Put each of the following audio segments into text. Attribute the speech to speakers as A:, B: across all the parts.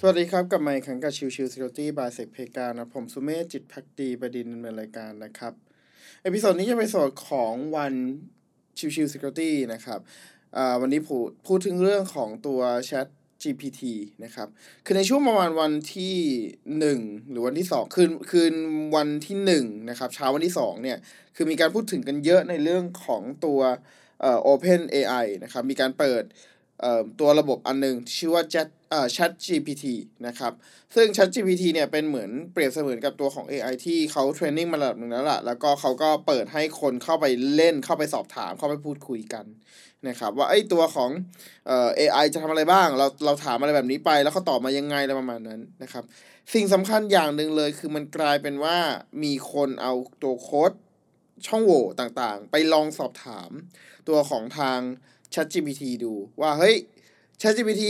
A: สวัสดีครับ กลับมาอีกครั้งกับชิวชิว Security by เซกเพกานะผมสุเมธจิตพักดีประดินในรายการนะครับ episode นี้จะเป็นส่วนของวันชิวชิว Security นะครับอ่าวันนี้พูดพูดถึงเรื่องของตัว Chat GPT นะครับ คือในช่วงประมาณวันที่ 1 หรือวันที่ 2 คืนคืนวันที่ 1 นะครับ เช้าวันที่ 2 เนี่ย คือมีการพูดถึงกันเยอะในเรื่องของตัวเอ่อ Open AI นะครับ มีการเปิด ตัวระบบอันหนึง ชื่อว่า Chat เอ่อ Chat GPT นะครับ ซึ่ง Chat GPT เนี่ยเป็นเหมือนเปรียบเสมือนกับตัวของ AI ที่เขาเทรนนิ่งมาระดับหนึ่งแล้วล่ะ แล้วก็เขาก็เปิดให้คนเข้าไปเล่นเข้าไปสอบถามเข้าไปพูดคุยกันนะครับ ว่าไอ้ตัวของเอ่อ AI จะทำอะไรบ้าง เราเราถามอะไรแบบนี้ไป แล้วเขาตอบมายังไงอะไรประมาณนั้นนะครับ สิ่งสำคัญอย่างหนึ่งเลยคือมันกลายเป็นว่ามีคนเอาตัวโค้ดช่องโหว่ต่างๆ ไปลองสอบถามตัวของทาง ChatGPT ดูว่าเฮ้ย ChatGPT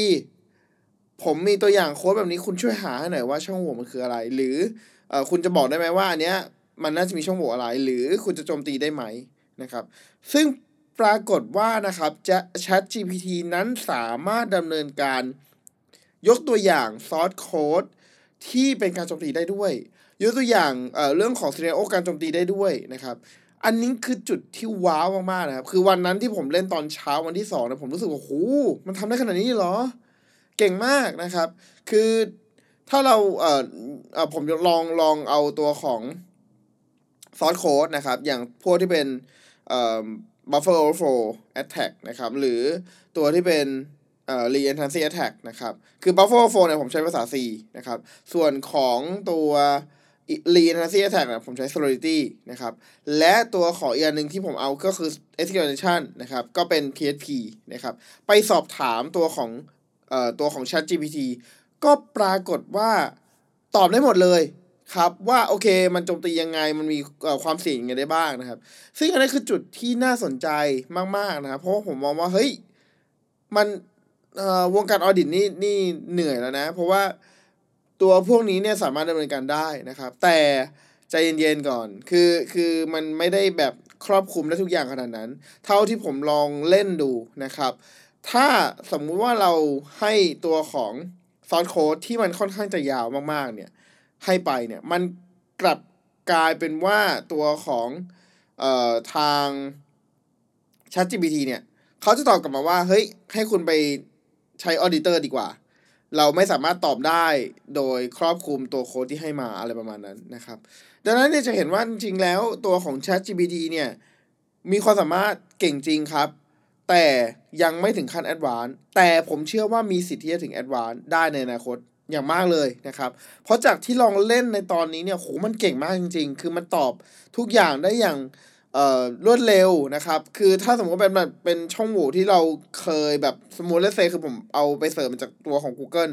A: ผมมีตัวอย่างโค้ดแบบนี้คุณช่วยหาให้หน่อยว่าช่องโหว่มันคืออะไร หรืออคุณจะบอกได้ไหมว่าอันเนี้ยมันน่าจะมีช่องโหว่อะไร หรือคุณจะโจมตีได้ไหมนะครับ ซึ่งปรากฏว่านะครับจะ ChatGPT นั้นสามารถดำเนินการยกตัวอย่างซอสโค้ดที่เป็นการโจมตีได้ด้วย ยกตัวอย่างเเรื่องของซีเนโอการโจมตีได้ด้วยนะครับ อันนี้คือจุดที่ว้าวมากๆนะครับ คือวันนั้นที่ผมเล่นตอนเช้าวันที่สองนะผมรู้สึกว่าโอ้โหมันทำได้ขนาดนี้เหรอ เก่งมากนะครับ คือถ้าเราเอ่อเออผมลองลองเอาตัวของซอสโค้ดนะครับ อย่างพวกที่เป็นเอ่อ buffer overflow attack นะครับ หรือตัวที่เป็นเอ่อ re-entrancy attack นะครับ คือ buffer overflow เนี่ยผมใช้ภาษา C นะครับ ส่วนของตัว re-entrancy attack เนี่ยผมใช้ solidity นะครับ และตัวขออีกอันหนึ่งที่ผมเอาก็คือ execution นะครับ ก็เป็น PHP นะครับ ไปสอบถามตัวของเอ่อตัวของ Chat GPT ก็ปรากฏว่าตอบได้หมดเลยครับว่าโอเคมันโจมตียังไงมันมีความเสี่ยงยังไงได้บ้างนะครับ ซึ่งอันนี้คือจุดที่น่าสนใจมาก ๆ นะครับ เพราะว่าผมมองว่าเฮ้ยมันวงการออดิตนี่นี่เหนื่อยแล้วนะ เพราะว่า ตัวพวกนี้เนี่ยสามารถดำเนินการได้นะครับ แต่ใจเย็นๆก่อน คือคือมันไม่ได้แบบครอบคลุมได้ทุกอย่างขนาดนั้น เท่าที่ผมลองเล่นดูนะครับ ถ้าสมมุติว่าเราให้ตัวของซอสโค้ดที่มันค่อนข้างจะยาวมากๆเนี่ยให้ไปเนี่ยมันกลับกลายเป็นว่าตัวของเอ่อทาง ChatGPT เนี่ยเขาจะตอบกลับมาว่า เฮ้ย ให้คุณไปใช้ auditor ดีกว่า เราไม่สามารถตอบได้โดยครอบคลุมตัวโค้ดที่ให้มาอะไรประมาณนั้นนะครับ ดังนั้นเนี่ยจะเห็นว่าจริงๆแล้วตัวของ ChatGPT เนี่ยมีความสามารถเก่งจริงครับ แต่ยังไม่ถึงขั้น advance แต่ผมเชื่อว่ามีสิทธิ์ที่จะถึง advance ได้ในอนาคตอย่างมากเลยนะครับ เพราะจากที่ลองเล่นในตอนนี้เนี่ยโหมันเก่งมากจริง ๆ คือมันตอบทุกอย่างได้อย่าง รวดเร็วนะครับ คือถ้าสมมติว่าเป็นแบบเป็นช่องโหว่ที่เราเคยแบบสมมติ let's say คือผมเอาไป search มาจากตัวของ Google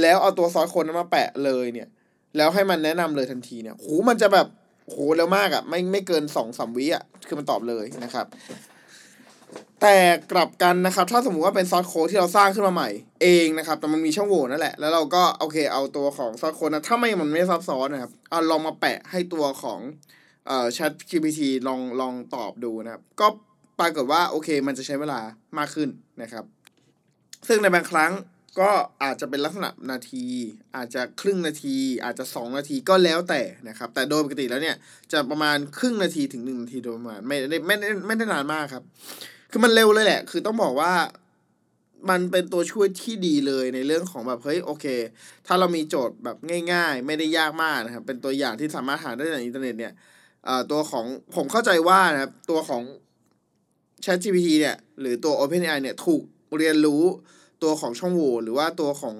A: แล้วเอาตัว source code นั้นมาแปะเลยเนี่ย แล้วให้มันแนะนำเลยทันทีเนี่ยโหมันจะแบบโหเร็วมากอะ่ะ ไม่ไม่เกินสองสามวิอะ่ะ คือมันตอบเลยนะครับ แต่กลับกันนะครับ ถ้าสมมุติว่าเป็น source code ที่เราสร้างขึ้นมาใหม่ เองนะครับ แต่มันมีช่องโหว่นั่นแหละ แล้วเราก็โอเคเอาตัวของ source code นะถ้าไม่มันไม่ซับซ้อนนะครับเอาลองมาแปะให้ตัวของ เอ่อ Chat GPT ลองลองตอบดูนะครับ ก็ปรากฏว่าโอเค มันจะใช้เวลามากขึ้นนะครับ ซึ่งในบางครั้งก็อาจจะเป็นลักษณะนาที อาจจะครึ่งนาที อาจจะสองนาทีก็แล้วแต่นะครับ แต่โดยปกติแล้วเนี่ยจะประมาณครึ่งนาทีถึงหนึ่งนาทีโดยประมาณไม่ได้ไม่ได้ไม่ได้นานมากครับ คือมันเร็วเลยแหละ คือต้องบอกว่ามันเป็นตัวช่วยที่ดีเลยในเรื่องของแบบเฮ้ยโอเค ถ้าเรามีโจทย์แบบง่าย ๆ ไม่ได้ยากมากนะครับ เป็นตัวอย่างที่สามารถหาได้จากอินเทอร์เน็ตเนี่ย ตัวของผมเข้าใจว่านะครับตัวของ ChatGPT เนี่ยหรือตัว OpenAI เนี่ยถูกเรียนรู้ตัวของช่องโหว่หรือว่าตัวของ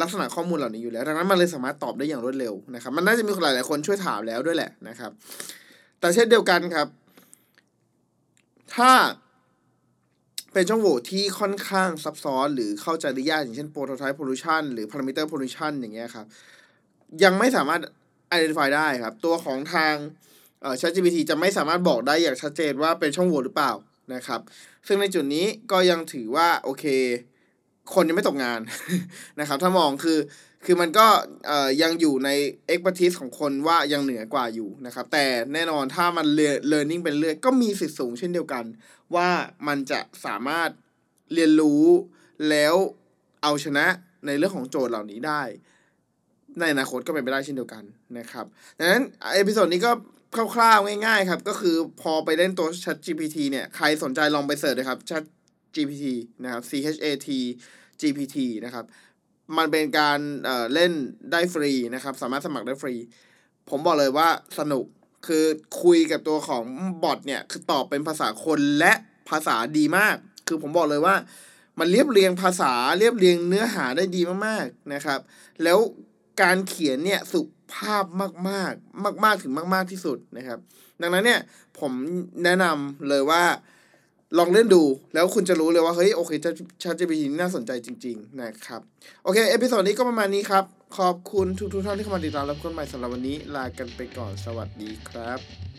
A: ลักษณะข้อมูลเหล่านี้อยู่แล้ว ดังนั้นมันเลยสามารถตอบได้อย่างรวดเร็วนะครับ มันน่าจะมีคนหลายคนช่วยถามแล้วด้วยแหละนะครับ แต่เช่นเดียวกันครับ ถ้าเป็นช่องโหว่ที่ค่อนข้างซับซ้อน หรือเข้าใจได้ยากอย่างเช่น prototype pollution หรือ parameter pollution อย่างเงี้ยครับ ยังไม่สามารถ identify ได้ครับ ตัวของทาง ChatGPT จะไม่สามารถบอกได้อย่างชัดเจนว่าเป็นช่องโหว่หรือเปล่านะครับ ซึ่งในจุดนี้ก็ยังถือว่าโอเค คนยังไม่ตกงานนะครับถ้ามองคือคือมันก็เอ่อยังอยู่ใน expertise ของคนว่ายังเหนือกว่าอยู่นะครับ แต่แน่นอนถ้ามัน learning เป็นเรื่อยก็มีสิทธิ์สูงเช่นเดียวกัน ว่ามันจะสามารถเรียนรู้แล้วเอาชนะในเรื่องของโจทย์เหล่านี้ได้ ในอนาคตก็เป็นไปได้เช่นเดียวกันนะครับดังนั้น episode นี้ก็ คร่าวๆง่ายๆครับ ก็คือพอไปเล่นตัว Chat GPT เนี่ย ใครสนใจลองไป search เลยครับ Chat GPT นะครับ C H A T GPT นะครับ มันเป็นการเอ่อเล่นได้ฟรีนะครับ สามารถสมัครได้ฟรี ผมบอกเลยว่าสนุกคือคุยกับตัวของ bot เนี่ย คือตอบเป็นภาษาคนและภาษาดีมาก คือผมบอกเลยว่า มันเรียบเรียงภาษาเรียบเรียงเนื้อหาได้ดีมากๆนะครับ แล้ว การเขียนเนี่ยสุภาพมากๆมากๆถึงมาก ๆที่สุดนะครับ ดังนั้นเนี่ยผมแนะนำเลยว่าลองเล่นดูแล้วคุณจะรู้เลยว่า เฮ้ย โอเค ChatGPT เป็นน่าสนใจจริง ๆ นะครับ โอเค episode นี้ก็ประมาณนี้ครับ ขอบคุณทุกๆท่านที่เข้ามาติดตามรับชมใหม่สำหรับวันนี้ ลากันไปก่อนสวัสดีครับ